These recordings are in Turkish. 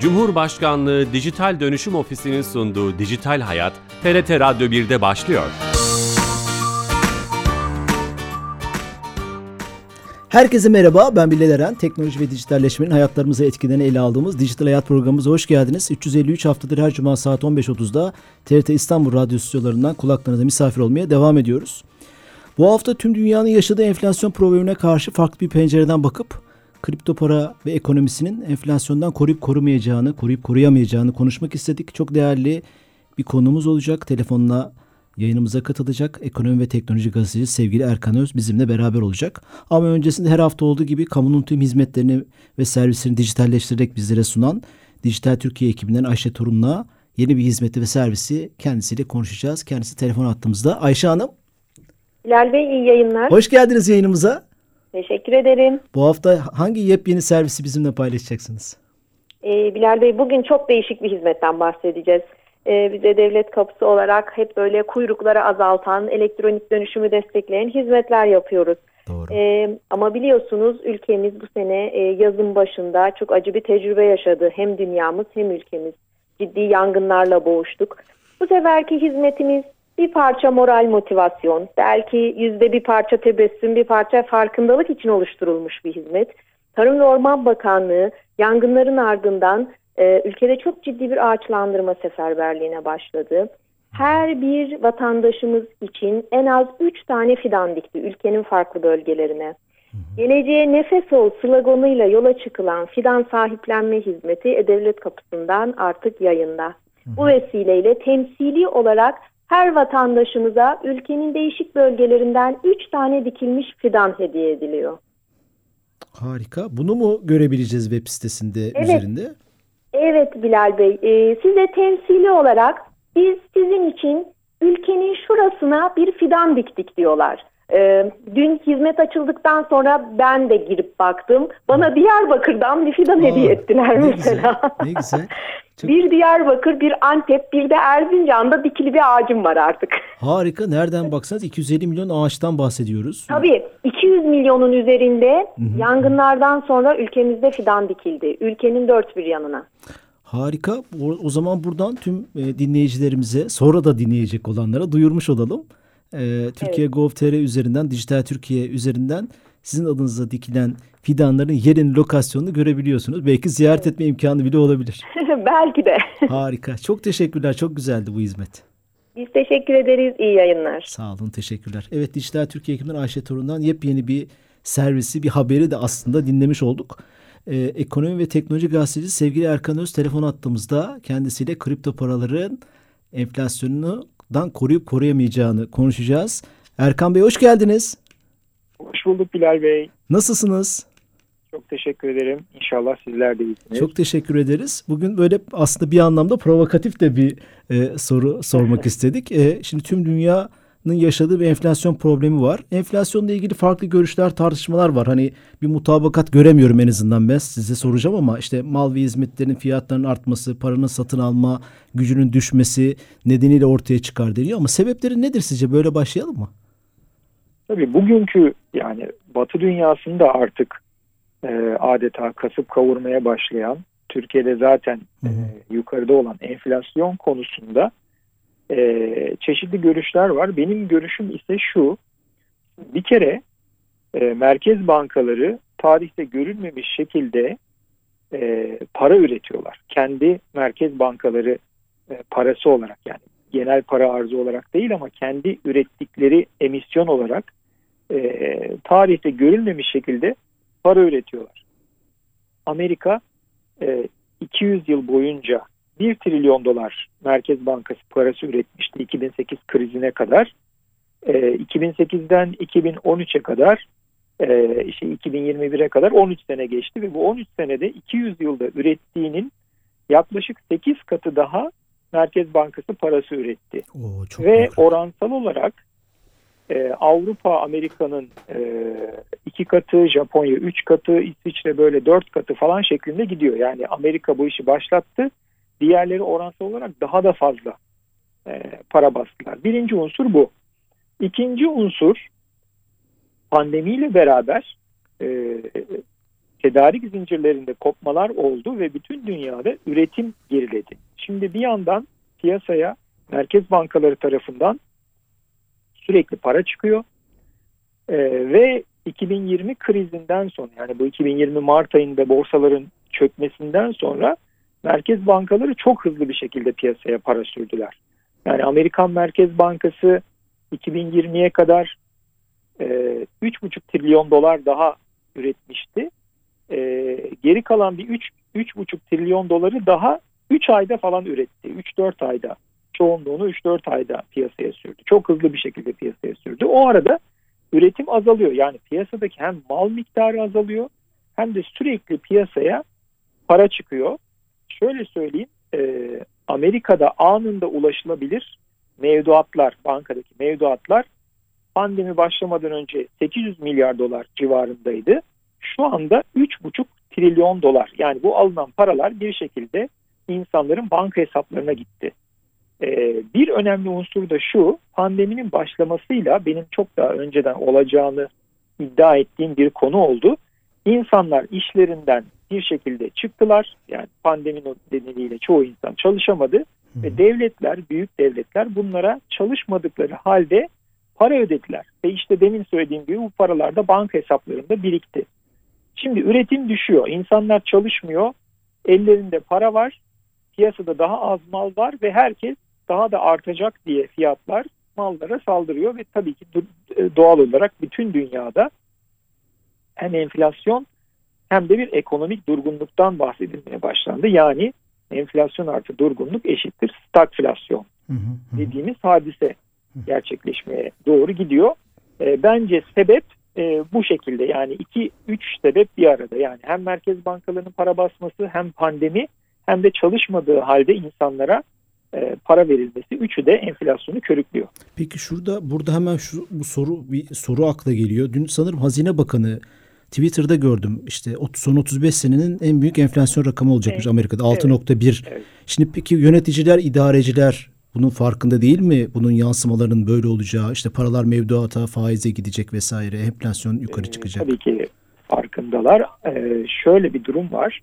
Cumhurbaşkanlığı Dijital Dönüşüm Ofisi'nin sunduğu Dijital Hayat, TRT Radyo 1'de başlıyor. Herkese merhaba, ben Bilal Eren. Teknoloji ve dijitalleşmenin hayatlarımıza etkilerini ele aldığımız Dijital Hayat programımıza hoş geldiniz. 353 haftadır her cuma saat 15.30'da TRT İstanbul Radyo stüdyolarından kulaklarınıza misafir olmaya devam ediyoruz. Bu hafta tüm dünyanın yaşadığı enflasyon problemine karşı farklı bir pencereden bakıp kripto para ve ekonomisinin enflasyondan koruyup korumayacağını, koruyup koruyamayacağını konuşmak istedik. Çok değerli bir konumuz olacak. Telefonla yayınımıza katılacak. Ekonomi ve Teknoloji Gazeteci sevgili Erkan Öz bizimle beraber olacak. Ama öncesinde her hafta olduğu gibi kamunun tüm hizmetlerini ve servislerini dijitalleştirerek bizlere sunan Dijital Türkiye ekibinden Ayşe Torun'la yeni bir hizmeti ve servisi kendisiyle konuşacağız. Kendisi telefon attığımızda. Ayşe Hanım. Bilal Bey iyi yayınlar. Hoş geldiniz yayınımıza. Teşekkür ederim. Bu hafta hangi yepyeni servisi bizimle paylaşacaksınız? Ee, Bilal Bey bugün çok değişik bir hizmetten bahsedeceğiz. Ee, bize devlet kapısı olarak hep böyle kuyrukları azaltan, elektronik dönüşümü destekleyen hizmetler yapıyoruz. Doğru. Ee, ama biliyorsunuz ülkemiz bu sene e, yazın başında çok acı bir tecrübe yaşadı. Hem dünyamız hem ülkemiz ciddi yangınlarla boğuştuk. Bu seferki hizmetimiz bir parça moral motivasyon, belki yüzde bir parça tebessüm, bir parça farkındalık için oluşturulmuş bir hizmet. Tarım ve Orman Bakanlığı yangınların ardından e, ülkede çok ciddi bir ağaçlandırma seferberliğine başladı. Her bir vatandaşımız için en az 3 tane fidan dikti ülkenin farklı bölgelerine. Geleceğe nefes ol sloganıyla yola çıkılan fidan sahiplenme hizmeti E-Devlet kapısından artık yayında. Bu vesileyle temsili olarak her vatandaşımıza ülkenin değişik bölgelerinden 3 tane dikilmiş fidan hediye ediliyor. Harika. Bunu mu görebileceğiz web sitesinde Evet. üzerinde? Evet Bilal Bey, e, size temsili olarak biz sizin için ülkenin şurasına bir fidan diktik diyorlar. E, dün hizmet açıldıktan sonra ben de girip baktım. Bana Diyarbakır'dan bir fidan Aa, hediye ettiler ne mesela. güzel, ne güzel. Çok- Bir Diyarbakır, bir Antep, bir de Erzincan'da dikili bir ağacım var artık. Harika. Nereden baksanız 250 milyon ağaçtan bahsediyoruz. Tabii 200 milyonun üzerinde yangınlardan sonra ülkemizde fidan dikildi. Ülkenin dört bir yanına. Harika. O, o zaman buradan tüm e, dinleyicilerimize, sonra da dinleyecek olanlara duyurmuş olalım. E, Türkiye Gov.tr üzerinden, Dijital Türkiye üzerinden sizin adınıza dikilen fidanların yerini, lokasyonunu görebiliyorsunuz. Belki ziyaret etme imkanı bile olabilir. Belki de. Harika. Çok teşekkürler. Çok güzeldi bu hizmet. Biz teşekkür ederiz. İyi yayınlar. Sağ olun, teşekkürler. Evet, Dijital Türkiye ekibinden Ayşe Torun'dan yepyeni bir servisi, bir haberi de aslında dinlemiş olduk. Ee, Ekonomi ve Teknoloji Gazeteci sevgili Erkan Öz telefon attığımızda kendisiyle kripto paraların enflasyonundan koruyup koruyamayacağını konuşacağız. Erkan Bey hoş geldiniz. Hoş bulduk Bilal Bey. Nasılsınız? Çok teşekkür ederim. İnşallah sizler de iyisiniz. Çok teşekkür ederiz. Bugün böyle aslında bir anlamda provokatif de bir e, soru sormak istedik. E, şimdi tüm dünyanın yaşadığı bir enflasyon problemi var. Enflasyonla ilgili farklı görüşler, tartışmalar var. Hani bir mutabakat göremiyorum en azından ben size soracağım ama işte mal ve hizmetlerin fiyatlarının artması, paranın satın alma gücünün düşmesi nedeniyle ortaya çıkar deniyor. Ama sebepleri nedir sizce? Böyle başlayalım mı? Tabii bugünkü yani Batı dünyasında artık e, adeta kasıp kavurmaya başlayan Türkiye'de zaten Hı hı. e, yukarıda olan enflasyon konusunda e, çeşitli görüşler var. Benim görüşüm ise şu. Bir kere e, merkez bankaları tarihte görülmemiş şekilde e, para üretiyorlar. Kendi merkez bankaları e, parası olarak yani genel para arzı olarak değil ama kendi ürettikleri emisyon olarak e, tarihte görülmemiş şekilde para üretiyorlar. Amerika e, 200 yıl boyunca 1 trilyon dolar Merkez Bankası parası üretmişti 2008 krizine kadar. E, 2008'den 2013'e kadar e, işte 2021'e kadar 13 sene geçti ve bu 13 senede 200 yılda ürettiğinin yaklaşık 8 katı daha Merkez Bankası parası üretti. Oo, çok Ve büyük. oransal olarak e, Avrupa Amerika'nın e, iki katı, Japonya üç katı, İsviçre böyle dört katı falan şeklinde gidiyor. Yani Amerika bu işi başlattı. Diğerleri oransal olarak daha da fazla e, para bastılar. Birinci unsur bu. İkinci unsur pandemiyle beraber e, tedarik zincirlerinde kopmalar oldu ve bütün dünyada üretim geriledi. Şimdi bir yandan piyasaya merkez bankaları tarafından sürekli para çıkıyor ee, ve 2020 krizinden sonra yani bu 2020 Mart ayında borsaların çökmesinden sonra merkez bankaları çok hızlı bir şekilde piyasaya para sürdüler. Yani Amerikan Merkez Bankası 2020'ye kadar e, 3,5 trilyon dolar daha üretmişti. E, geri kalan bir 3 3,5 trilyon doları daha 3 ayda falan üretti. 3-4 ayda çoğunluğunu 3-4 ayda piyasaya sürdü. Çok hızlı bir şekilde piyasaya sürdü. O arada üretim azalıyor. Yani piyasadaki hem mal miktarı azalıyor hem de sürekli piyasaya para çıkıyor. Şöyle söyleyeyim e, Amerika'da anında ulaşılabilir mevduatlar, bankadaki mevduatlar pandemi başlamadan önce 800 milyar dolar civarındaydı. Şu anda 3,5 trilyon dolar. Yani bu alınan paralar bir şekilde insanların banka hesaplarına gitti. Ee, bir önemli unsur da şu, pandeminin başlamasıyla benim çok daha önceden olacağını iddia ettiğim bir konu oldu. İnsanlar işlerinden bir şekilde çıktılar. Yani pandemi nedeniyle çoğu insan çalışamadı. Hı. Ve devletler, büyük devletler bunlara çalışmadıkları halde para ödediler. Ve işte demin söylediğim gibi bu paralar da banka hesaplarında birikti. Şimdi üretim düşüyor. İnsanlar çalışmıyor. Ellerinde para var. Piyasada daha az mal var ve herkes daha da artacak diye fiyatlar mallara saldırıyor ve tabii ki doğal olarak bütün dünyada hem enflasyon hem de bir ekonomik durgunluktan bahsedilmeye başlandı. Yani enflasyon artı durgunluk eşittir stagflasyon dediğimiz hadise gerçekleşmeye doğru gidiyor. E, bence sebep e, bu şekilde yani iki üç sebep bir arada yani hem merkez bankalarının para basması hem pandemi hem de çalışmadığı halde insanlara e, para verilmesi üçü de enflasyonu körüklüyor. Peki şurada burada hemen şu bu soru bir soru akla geliyor. Dün sanırım Hazine Bakanı Twitter'da gördüm işte son 35 senenin en büyük enflasyon rakamı olacakmış evet. Amerika'da 6.1. Evet. Şimdi peki yöneticiler, idareciler bunun farkında değil mi? Bunun yansımalarının böyle olacağı, işte paralar mevduata, faize gidecek vesaire, enflasyon yukarı ee, çıkacak. Tabii ki farkındalar. Ee, şöyle bir durum var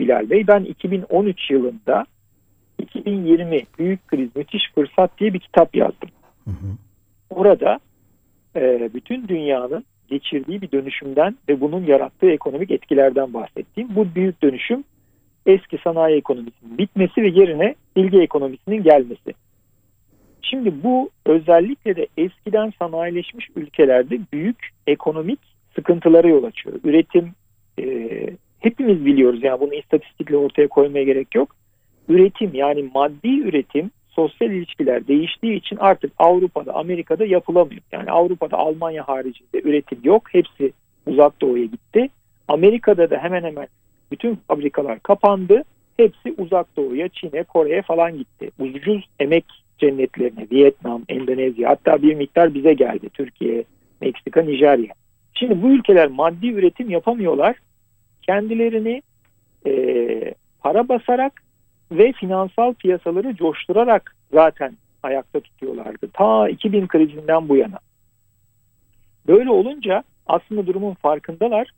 Bilal Bey. Ben 2013 yılında 2020 Büyük Kriz Müthiş Fırsat diye bir kitap yazdım. Hı hı. Orada e, bütün dünyanın geçirdiği bir dönüşümden ve bunun yarattığı ekonomik etkilerden bahsettiğim bu büyük dönüşüm eski sanayi ekonomisinin bitmesi ve yerine bilgi ekonomisinin gelmesi. Şimdi bu özellikle de eskiden sanayileşmiş ülkelerde büyük ekonomik sıkıntılara yol açıyor. Üretim e, hepimiz biliyoruz yani bunu istatistikle ortaya koymaya gerek yok. Üretim yani maddi üretim sosyal ilişkiler değiştiği için artık Avrupa'da, Amerika'da yapılamıyor. Yani Avrupa'da Almanya haricinde üretim yok. Hepsi uzak doğuya gitti. Amerika'da da hemen hemen bütün fabrikalar kapandı. Hepsi uzak doğuya, Çin'e, Kore'ye falan gitti. Ucuz emek cennetlerine, Vietnam, Endonezya hatta bir miktar bize geldi. Türkiye, Meksika, Nijerya. Şimdi bu ülkeler maddi üretim yapamıyorlar. Kendilerini e, para basarak ve finansal piyasaları coşturarak zaten ayakta tutuyorlardı. Ta 2000 krizinden bu yana. Böyle olunca aslında durumun farkındalar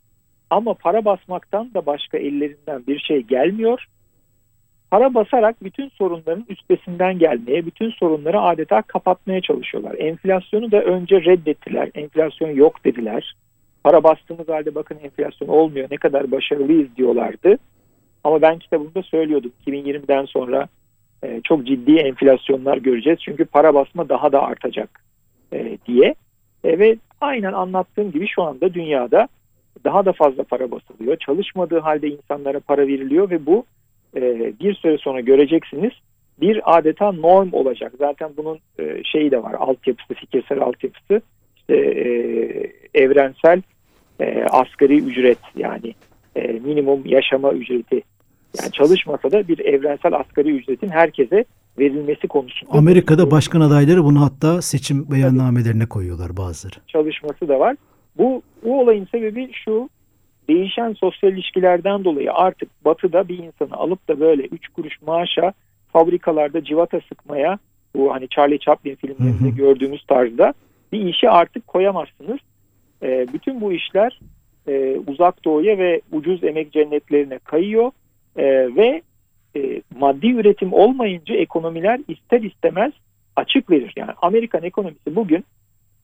ama para basmaktan da başka ellerinden bir şey gelmiyor. Para basarak bütün sorunların üstesinden gelmeye, bütün sorunları adeta kapatmaya çalışıyorlar. Enflasyonu da önce reddettiler. Enflasyon yok dediler. Para bastığımız halde bakın enflasyon olmuyor ne kadar başarılıyız diyorlardı. Ama ben kitabımda söylüyordum 2020'den sonra e, çok ciddi enflasyonlar göreceğiz. Çünkü para basma daha da artacak e, diye. E, ve aynen anlattığım gibi şu anda dünyada daha da fazla para basılıyor. Çalışmadığı halde insanlara para veriliyor ve bu e, bir süre sonra göreceksiniz bir adeta norm olacak. Zaten bunun e, şeyi de var altyapısı, fikirsel altyapısı işte e, evrensel e, asgari ücret yani e, minimum yaşama ücreti yani çalışmasa da bir evrensel asgari ücretin herkese verilmesi konusunda. Amerika'da başkan adayları bunu hatta seçim beyannamelerine koyuyorlar bazıları. Çalışması da var. Bu, bu olayın sebebi şu değişen sosyal ilişkilerden dolayı artık batıda bir insanı alıp da böyle üç kuruş maaşa fabrikalarda civata sıkmaya bu hani Charlie Chaplin filmlerinde hı hı. gördüğümüz tarzda bir işi artık koyamazsınız. E, bütün bu işler e, uzak doğuya ve ucuz emek cennetlerine kayıyor e, ve e, maddi üretim olmayınca ekonomiler ister istemez açık verir. Yani Amerikan ekonomisi bugün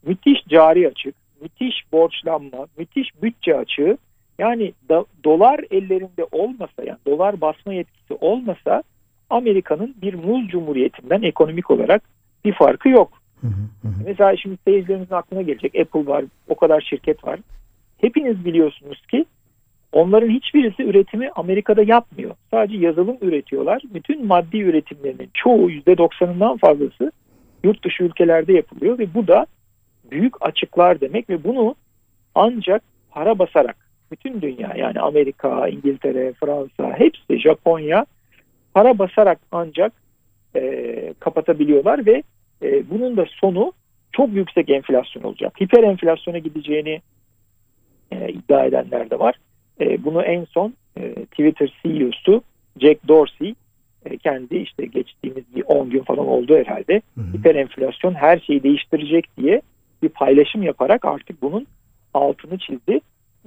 müthiş cari açık, müthiş borçlanma, müthiş bütçe açığı yani da, dolar ellerinde olmasa yani dolar basma yetkisi olmasa Amerika'nın bir muz cumhuriyetinden ekonomik olarak bir farkı yok. Hı hı hı. Mesela şimdi seyircilerimizin aklına gelecek Apple var, o kadar şirket var. Hepiniz biliyorsunuz ki onların hiçbirisi üretimi Amerika'da yapmıyor. Sadece yazılım üretiyorlar. Bütün maddi üretimlerinin çoğu %90'ından fazlası yurt dışı ülkelerde yapılıyor ve bu da büyük açıklar demek ve bunu ancak para basarak bütün dünya yani Amerika, İngiltere, Fransa hepsi Japonya para basarak ancak e, kapatabiliyorlar ve e, bunun da sonu çok yüksek enflasyon olacak. Hiper enflasyona gideceğini e, iddia edenler de var. E, bunu en son e, Twitter CEO'su Jack Dorsey e, kendi işte geçtiğimiz bir 10 gün falan oldu herhalde. Hiper enflasyon her şeyi değiştirecek diye bir paylaşım yaparak artık bunun altını çizdi.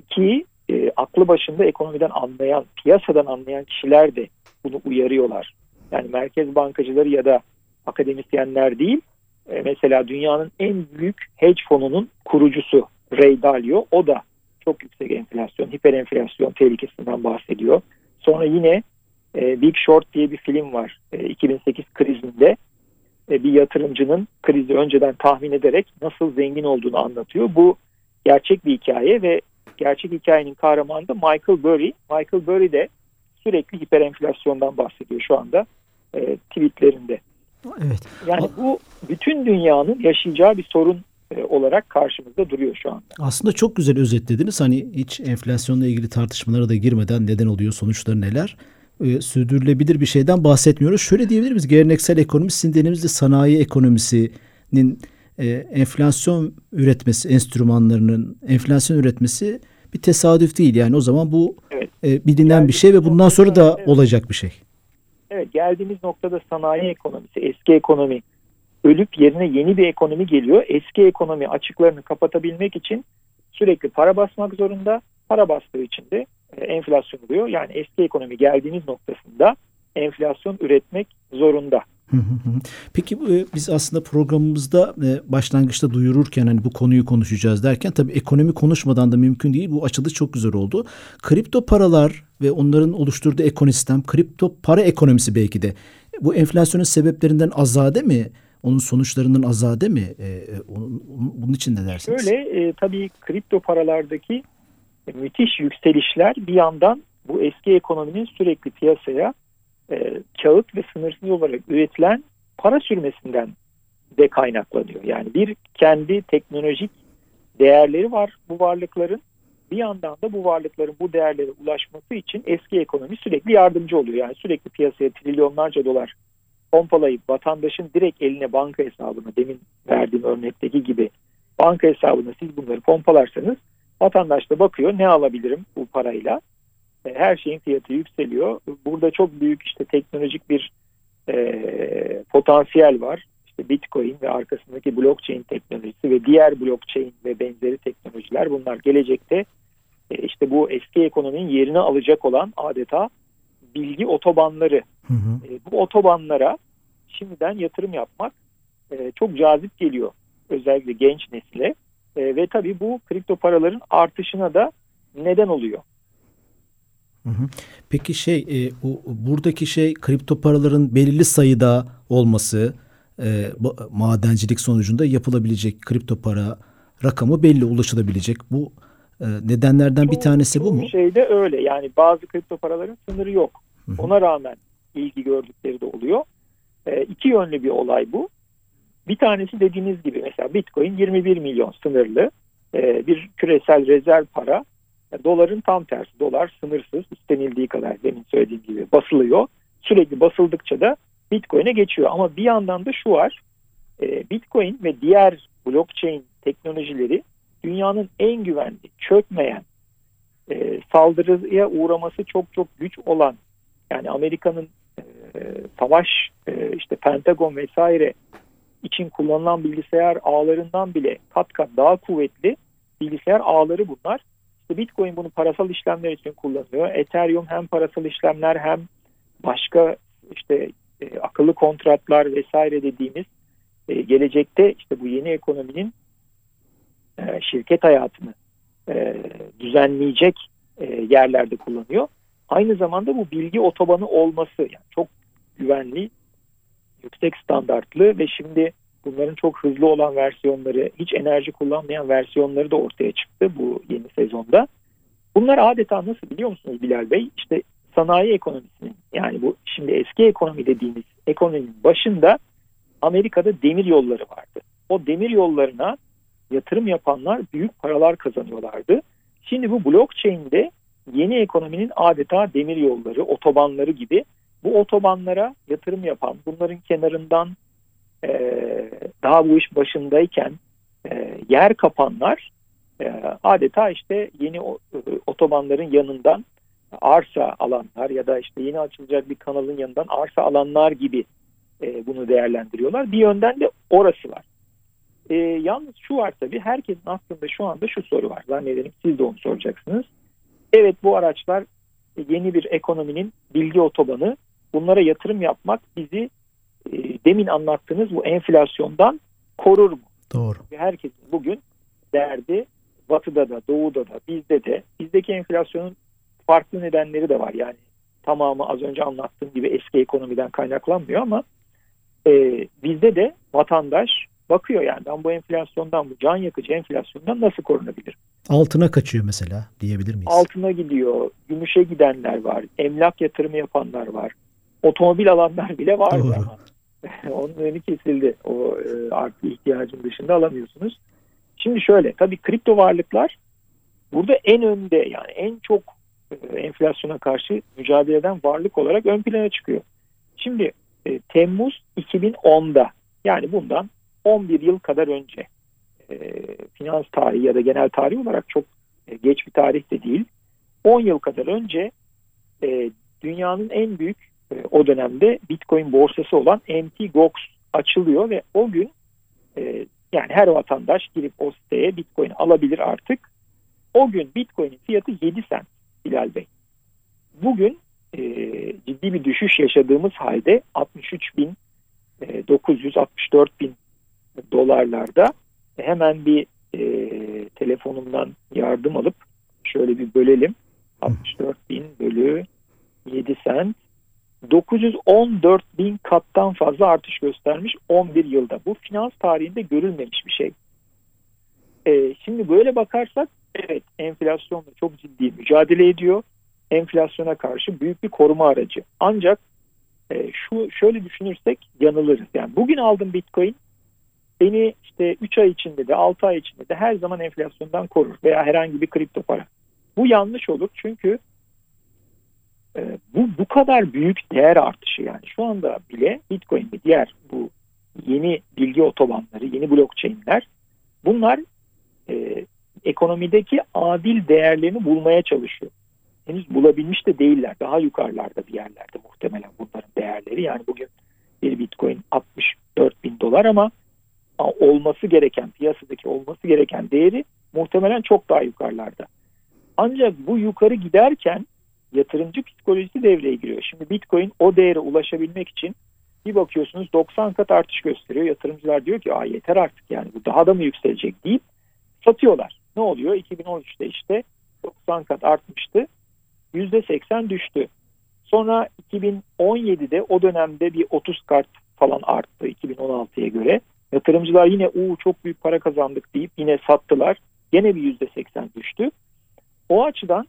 Ki e, aklı başında ekonomiden anlayan, piyasadan anlayan kişiler de bunu uyarıyorlar. Yani merkez bankacıları ya da akademisyenler değil, e, mesela dünyanın en büyük hedge fonunun kurucusu Ray Dalio, o da çok yüksek enflasyon, hiper enflasyon tehlikesinden bahsediyor. Sonra yine e, Big Short diye bir film var e, 2008 krizinde. E, bir yatırımcının krizi önceden tahmin ederek nasıl zengin olduğunu anlatıyor. Bu gerçek bir hikaye ve gerçek hikayenin kahramanı da Michael Burry. Michael Burry de sürekli hiper enflasyondan bahsediyor şu anda e, tweetlerinde. Evet. Yani bu bütün dünyanın yaşayacağı bir sorun olarak karşımızda duruyor şu anda. Aslında çok güzel özetlediniz. Hani hiç enflasyonla ilgili tartışmalara da girmeden neden oluyor, sonuçları neler? E, sürdürülebilir bir şeyden bahsetmiyoruz. Şöyle diyebilir miyiz? Geleneksel ekonomi sizin dediğinizde sanayi ekonomisinin e, enflasyon üretmesi, enstrümanlarının enflasyon üretmesi bir tesadüf değil. Yani o zaman bu evet. e, bilinen yani bir şey ve bundan sonra da evet. olacak bir şey. Evet geldiğimiz noktada sanayi ekonomisi, eski ekonomi ölüp yerine yeni bir ekonomi geliyor. Eski ekonomi açıklarını kapatabilmek için sürekli para basmak zorunda. Para bastığı için de e, enflasyon oluyor. Yani eski ekonomi geldiğiniz noktasında enflasyon üretmek zorunda. Peki e, biz aslında programımızda e, başlangıçta duyururken hani bu konuyu konuşacağız derken tabii ekonomi konuşmadan da mümkün değil. Bu açılış çok güzel oldu. Kripto paralar ve onların oluşturduğu ekosistem, kripto para ekonomisi belki de bu enflasyonun sebeplerinden azade mi? Onun sonuçlarından azade mi? Ee, onun, bunun için ne dersiniz? Şöyle e, tabii kripto paralardaki müthiş yükselişler bir yandan bu eski ekonominin sürekli piyasaya e, kağıt ve sınırsız olarak üretilen para sürmesinden de kaynaklanıyor. Yani bir kendi teknolojik değerleri var bu varlıkların. Bir yandan da bu varlıkların bu değerlere ulaşması için eski ekonomi sürekli yardımcı oluyor. Yani sürekli piyasaya trilyonlarca dolar pompalayıp vatandaşın direkt eline banka hesabına demin verdiğim örnekteki gibi banka hesabına siz bunları pompalarsanız vatandaş da bakıyor ne alabilirim bu parayla e, her şeyin fiyatı yükseliyor. Burada çok büyük işte teknolojik bir e, potansiyel var. İşte Bitcoin ve arkasındaki blockchain teknolojisi ve diğer blockchain ve benzeri teknolojiler bunlar gelecekte e, işte bu eski ekonominin yerini alacak olan adeta bilgi otobanları. Hı hı. E, bu otobanlara şimdiden yatırım yapmak e, çok cazip geliyor özellikle genç nesile e, ve tabii bu kripto paraların artışına da neden oluyor. Peki şey e, o, buradaki şey kripto paraların belirli sayıda olması e, madencilik sonucunda yapılabilecek kripto para rakamı belli ulaşılabilecek. Bu e, nedenlerden bir tanesi bu mu? Şeyde öyle yani bazı kripto paraların sınırı yok. Ona rağmen ilgi gördükleri de oluyor. E, iki yönlü bir olay bu. Bir tanesi dediğiniz gibi mesela Bitcoin 21 milyon sınırlı e, bir küresel rezerv para doların tam tersi. Dolar sınırsız istenildiği kadar demin söylediğim gibi basılıyor. Sürekli basıldıkça da Bitcoin'e geçiyor. Ama bir yandan da şu var. E, Bitcoin ve diğer blockchain teknolojileri dünyanın en güvenli, çökmeyen, e, saldırıya uğraması çok çok güç olan yani Amerika'nın e, savaş e, işte Pentagon vesaire için kullanılan bilgisayar ağlarından bile kat kat daha kuvvetli bilgisayar ağları bunlar İşte Bitcoin bunu parasal işlemler için kullanıyor. Ethereum hem parasal işlemler hem başka işte e, akıllı kontratlar vesaire dediğimiz gelecekte işte bu yeni ekonominin şirket hayatını düzenleyecek yerlerde kullanıyor. Aynı zamanda bu bilgi otobanı olması yani çok güvenli, yüksek standartlı ve şimdi bunların çok hızlı olan versiyonları, hiç enerji kullanmayan versiyonları da ortaya çıktı bu yeni sezonda. Bunlar adeta nasıl biliyor musunuz Bilal Bey? İşte sanayi ekonomisinin yani bu şimdi eski ekonomi dediğimiz ekonominin başında Amerika'da demir yolları vardı. O demir yollarına yatırım yapanlar büyük paralar kazanıyorlardı. Şimdi bu blockchain'de yeni ekonominin adeta demir yolları, otobanları gibi bu otobanlara yatırım yapan, bunların kenarından e, daha bu iş başındayken e, yer kapanlar e, adeta işte yeni o, e, otobanların yanından arsa alanlar ya da işte yeni açılacak bir kanalın yanından arsa alanlar gibi e, bunu değerlendiriyorlar. Bir yönden de orası var. E, yalnız şu var tabii herkesin aklında şu anda şu soru var. Zannederim siz de onu soracaksınız. Evet bu araçlar yeni bir ekonominin bilgi otobanı. Bunlara yatırım yapmak bizi e, demin anlattığınız bu enflasyondan korur mu? Doğru. Herkesin bugün derdi batıda da doğuda da bizde de bizdeki enflasyonun farklı nedenleri de var. Yani tamamı az önce anlattığım gibi eski ekonomiden kaynaklanmıyor ama e, bizde de vatandaş bakıyor yani ben bu enflasyondan bu can yakıcı enflasyondan nasıl korunabilirim? Altına kaçıyor mesela diyebilir miyiz? Altına gidiyor, gümüşe gidenler var, emlak yatırımı yapanlar var, otomobil alanlar bile var Doğru. ama onun önü kesildi. O e, artı ihtiyacın dışında alamıyorsunuz. Şimdi şöyle tabii kripto varlıklar burada en önde yani en çok e, enflasyona karşı mücadele eden varlık olarak ön plana çıkıyor. Şimdi e, Temmuz 2010'da yani bundan 11 yıl kadar önce e, finans tarihi ya da genel tarih olarak çok e, geç bir tarih de değil. 10 yıl kadar önce e, dünyanın en büyük e, o dönemde Bitcoin borsası olan Mt. Gox açılıyor ve o gün e, yani her vatandaş girip o siteye Bitcoin alabilir artık. O gün Bitcoin'in fiyatı 7 sent Bilal Bey. Bugün e, ciddi bir düşüş yaşadığımız halde 63 bin e, 964 bin dolarlarda hemen bir e, telefonumdan yardım alıp şöyle bir bölelim. 64 bin bölü 7 sent 914 bin kattan fazla artış göstermiş 11 yılda. Bu finans tarihinde görülmemiş bir şey. E, şimdi böyle bakarsak evet enflasyonla çok ciddi mücadele ediyor. Enflasyona karşı büyük bir koruma aracı. Ancak e, şu şöyle düşünürsek yanılırız. Yani bugün aldım Bitcoin beni işte 3 ay içinde de 6 ay içinde de her zaman enflasyondan korur veya herhangi bir kripto para. Bu yanlış olur çünkü e, bu bu kadar büyük değer artışı yani şu anda bile Bitcoin ve diğer bu yeni bilgi otobanları, yeni blockchain'ler bunlar e, ekonomideki adil değerlerini bulmaya çalışıyor. Henüz bulabilmiş de değiller. Daha yukarılarda bir yerlerde muhtemelen bunların değerleri. Yani bugün bir Bitcoin 64 bin dolar ama olması gereken, piyasadaki olması gereken değeri muhtemelen çok daha yukarılarda. Ancak bu yukarı giderken yatırımcı psikolojisi devreye giriyor. Şimdi Bitcoin o değere ulaşabilmek için bir bakıyorsunuz 90 kat artış gösteriyor. Yatırımcılar diyor ki Aa, yeter artık yani bu daha da mı yükselecek deyip satıyorlar. Ne oluyor? 2013'te işte 90 kat artmıştı. %80 düştü. Sonra 2017'de o dönemde bir 30 kat falan arttı 2016'ya göre. Yatırımcılar yine uuu çok büyük para kazandık deyip yine sattılar. Gene bir %80 düştü. O açıdan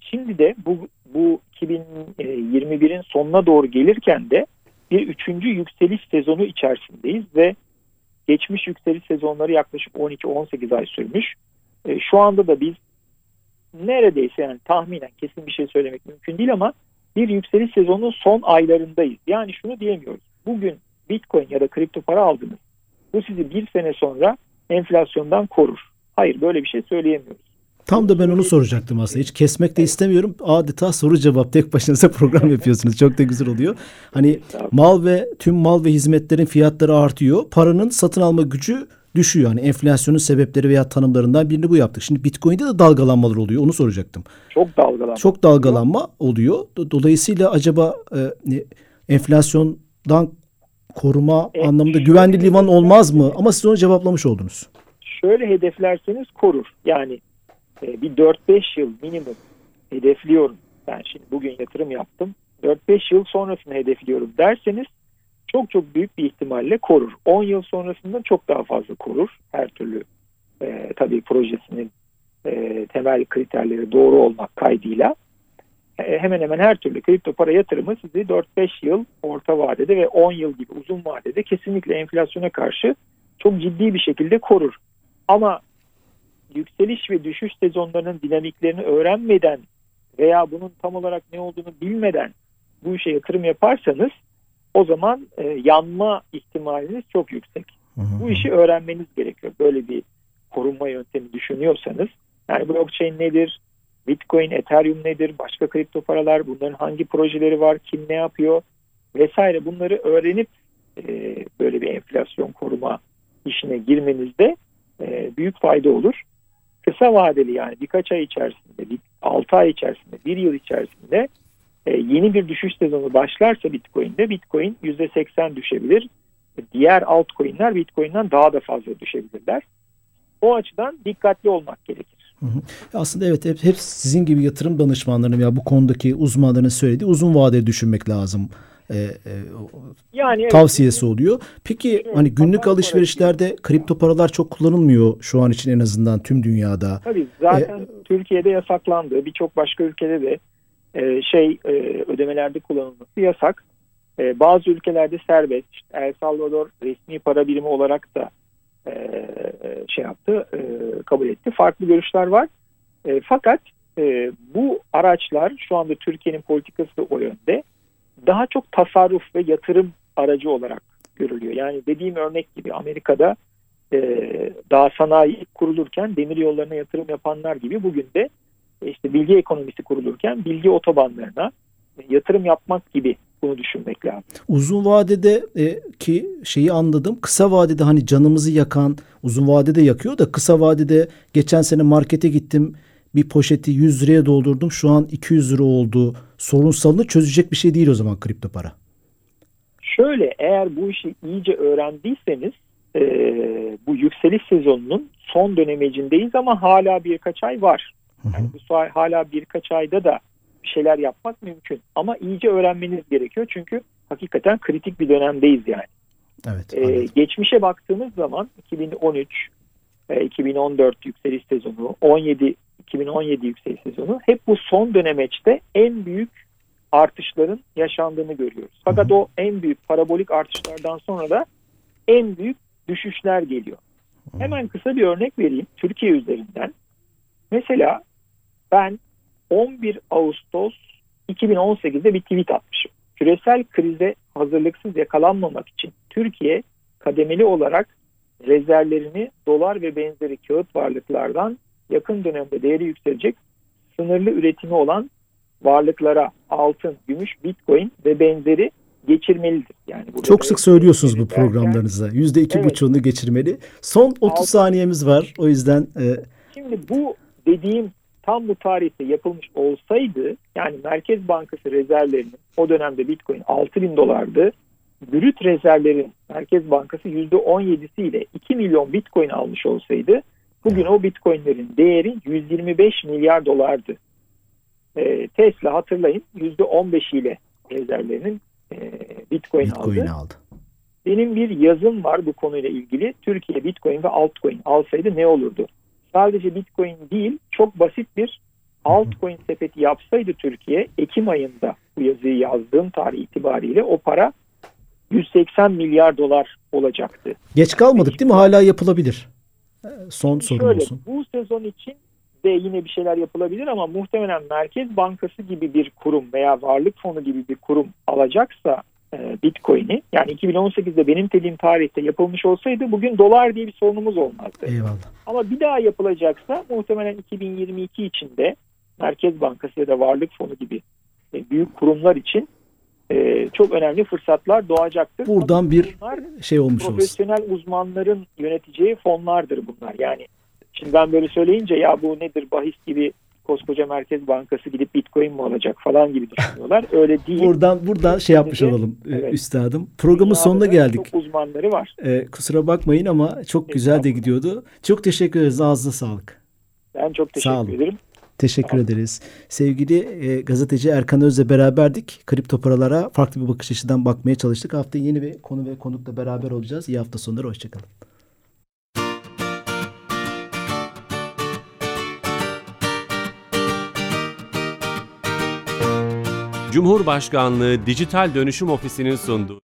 şimdi de bu, bu 2021'in sonuna doğru gelirken de bir üçüncü yükseliş sezonu içerisindeyiz ve geçmiş yükseliş sezonları yaklaşık 12-18 ay sürmüş. E, şu anda da biz neredeyse yani tahminen kesin bir şey söylemek mümkün değil ama bir yükseliş sezonunun son aylarındayız. Yani şunu diyemiyoruz. Bugün Bitcoin ya da kripto para aldınız. Bu sizi bir sene sonra enflasyondan korur. Hayır böyle bir şey söyleyemiyoruz. Tam da ben onu soracaktım aslında. Hiç kesmek de istemiyorum. Adeta soru cevap tek başınıza program yapıyorsunuz. Çok da güzel oluyor. Hani mal ve tüm mal ve hizmetlerin fiyatları artıyor. Paranın satın alma gücü düşüyor. Yani enflasyonun sebepleri veya tanımlarından birini bu yaptık. Şimdi Bitcoin'de de dalgalanmalar oluyor. Onu soracaktım. Çok dalgalanma. Çok dalgalanma oluyor. Dolayısıyla acaba e, enflasyondan koruma e, anlamında güvenli liman olmaz mı? Ama siz onu cevaplamış oldunuz. Şöyle hedeflerseniz korur. Yani e, bir 4-5 yıl minimum hedefliyorum. Ben şimdi bugün yatırım yaptım. 4-5 yıl sonrasını hedefliyorum derseniz çok çok büyük bir ihtimalle korur. 10 yıl sonrasında çok daha fazla korur. Her türlü e, tabii projesinin e, temel kriterleri doğru olmak kaydıyla hemen hemen her türlü kripto para yatırımı sizi 4-5 yıl orta vadede ve 10 yıl gibi uzun vadede kesinlikle enflasyona karşı çok ciddi bir şekilde korur. Ama yükseliş ve düşüş sezonlarının dinamiklerini öğrenmeden veya bunun tam olarak ne olduğunu bilmeden bu işe yatırım yaparsanız o zaman e, yanma ihtimaliniz çok yüksek. Hı hı. Bu işi öğrenmeniz gerekiyor. Böyle bir korunma yöntemi düşünüyorsanız. Yani blockchain nedir? Bitcoin, Ethereum nedir? Başka kripto paralar, bunların hangi projeleri var, kim ne yapıyor vesaire bunları öğrenip e, böyle bir enflasyon koruma işine girmenizde e, büyük fayda olur. Kısa vadeli yani birkaç ay içerisinde, bir, 6 ay içerisinde, bir yıl içerisinde e, yeni bir düşüş sezonu başlarsa Bitcoin'de Bitcoin %80 düşebilir. Diğer altcoin'ler Bitcoin'den daha da fazla düşebilirler. O açıdan dikkatli olmak gerekir. Hı hı. Aslında evet hep, hep sizin gibi yatırım danışmanlarının ya bu konudaki uzmanların söylediği uzun vadeli düşünmek lazım. E, e, yani tavsiyesi evet. oluyor. Peki evet, hani günlük alışverişlerde kripto paralar çok kullanılmıyor şu an için en azından tüm dünyada. Tabii zaten ee, Türkiye'de yasaklandı. Birçok başka ülkede de e, şey e, ödemelerde kullanılması yasak. E, bazı ülkelerde serbest. İşte El Salvador resmi para birimi olarak da e, şey yaptı, e, kabul etti. Farklı görüşler var. E, fakat bu araçlar şu anda Türkiye'nin politikası o yönde. Daha çok tasarruf ve yatırım aracı olarak görülüyor. Yani dediğim örnek gibi Amerika'da daha sanayi kurulurken demir yollarına yatırım yapanlar gibi bugün de işte bilgi ekonomisi kurulurken bilgi otobanlarına yatırım yapmak gibi bunu düşünmek lazım. Uzun vadede e, ki şeyi anladım. Kısa vadede hani canımızı yakan uzun vadede yakıyor da kısa vadede geçen sene markete gittim bir poşeti 100 liraya doldurdum. Şu an 200 lira oldu. Sorunsalını çözecek bir şey değil o zaman kripto para. Şöyle eğer bu işi iyice öğrendiyseniz e, bu yükseliş sezonunun son dönemecindeyiz ama hala birkaç ay var. Yani bu hala birkaç ayda da bir şeyler yapmak mümkün. Ama iyice öğrenmeniz gerekiyor çünkü hakikaten kritik bir dönemdeyiz yani. Evet, ee, geçmişe baktığımız zaman 2013, e, 2014 yükseliş sezonu, 17 2017 yükseliş sezonu hep bu son dönemeçte en büyük artışların yaşandığını görüyoruz. Fakat hı hı. o en büyük parabolik artışlardan sonra da en büyük düşüşler geliyor. Hı. Hemen kısa bir örnek vereyim Türkiye üzerinden. Mesela ben 11 Ağustos 2018'de bir tweet atmışım. Küresel krize hazırlıksız yakalanmamak için Türkiye kademeli olarak rezervlerini dolar ve benzeri kağıt varlıklardan yakın dönemde değeri yükselecek sınırlı üretimi olan varlıklara altın, gümüş, bitcoin ve benzeri geçirmelidir. Yani Çok sık söylüyorsunuz bu programlarınızda. Yüzde iki evet. buçuğunu geçirmeli. Son 30 altın, saniyemiz var. O yüzden... E... Şimdi bu dediğim tam bu tarihte yapılmış olsaydı yani Merkez Bankası rezervlerinin o dönemde Bitcoin 6 bin dolardı. Brüt rezervlerin Merkez Bankası %17'siyle 2 milyon Bitcoin almış olsaydı bugün o Bitcoin'lerin değeri 125 milyar dolardı. Ee, Tesla hatırlayın %15 ile rezervlerinin e, Bitcoin, Bitcoin aldı. aldı. Benim bir yazım var bu konuyla ilgili. Türkiye Bitcoin ve altcoin alsaydı ne olurdu? Sadece Bitcoin değil çok basit bir altcoin sepeti yapsaydı Türkiye Ekim ayında bu yazıyı yazdığım tarih itibariyle o para 180 milyar dolar olacaktı. Geç kalmadık değil mi? Hala yapılabilir. Son sorum Şöyle, olsun. Bu sezon için de yine bir şeyler yapılabilir ama muhtemelen Merkez Bankası gibi bir kurum veya Varlık Fonu gibi bir kurum alacaksa Bitcoin'i yani 2018'de benim dediğim tarihte yapılmış olsaydı bugün dolar diye bir sorunumuz olmazdı. Eyvallah. Ama bir daha yapılacaksa muhtemelen 2022 içinde Merkez Bankası ya da Varlık Fonu gibi e, büyük kurumlar için e, çok önemli fırsatlar doğacaktır. Buradan Ama bir şey olmuş olsun. profesyonel uzmanların yöneteceği fonlardır bunlar. Yani şimdi ben böyle söyleyince ya bu nedir bahis gibi koskoca Merkez Bankası gidip Bitcoin mi alacak falan gibi düşünüyorlar. Öyle değil. Buradan buradan şey yapmış olalım e, Evet. üstadım. Programın Dünyada sonuna geldik. Çok uzmanları var. E, kusura bakmayın ama çok güzel de gidiyordu. Çok teşekkür ederiz. Ağzına sağlık. Ben çok Sağ olun. teşekkür ederim. Teşekkür Tamam. ederiz. Sevgili e, gazeteci Erkan Öz'le beraberdik. Kripto paralara farklı bir bakış açıdan bakmaya çalıştık. Haftaya yeni bir konu ve konukla beraber olacağız. İyi hafta sonları. Hoşçakalın. Cumhurbaşkanlığı Dijital Dönüşüm Ofisi'nin sunduğu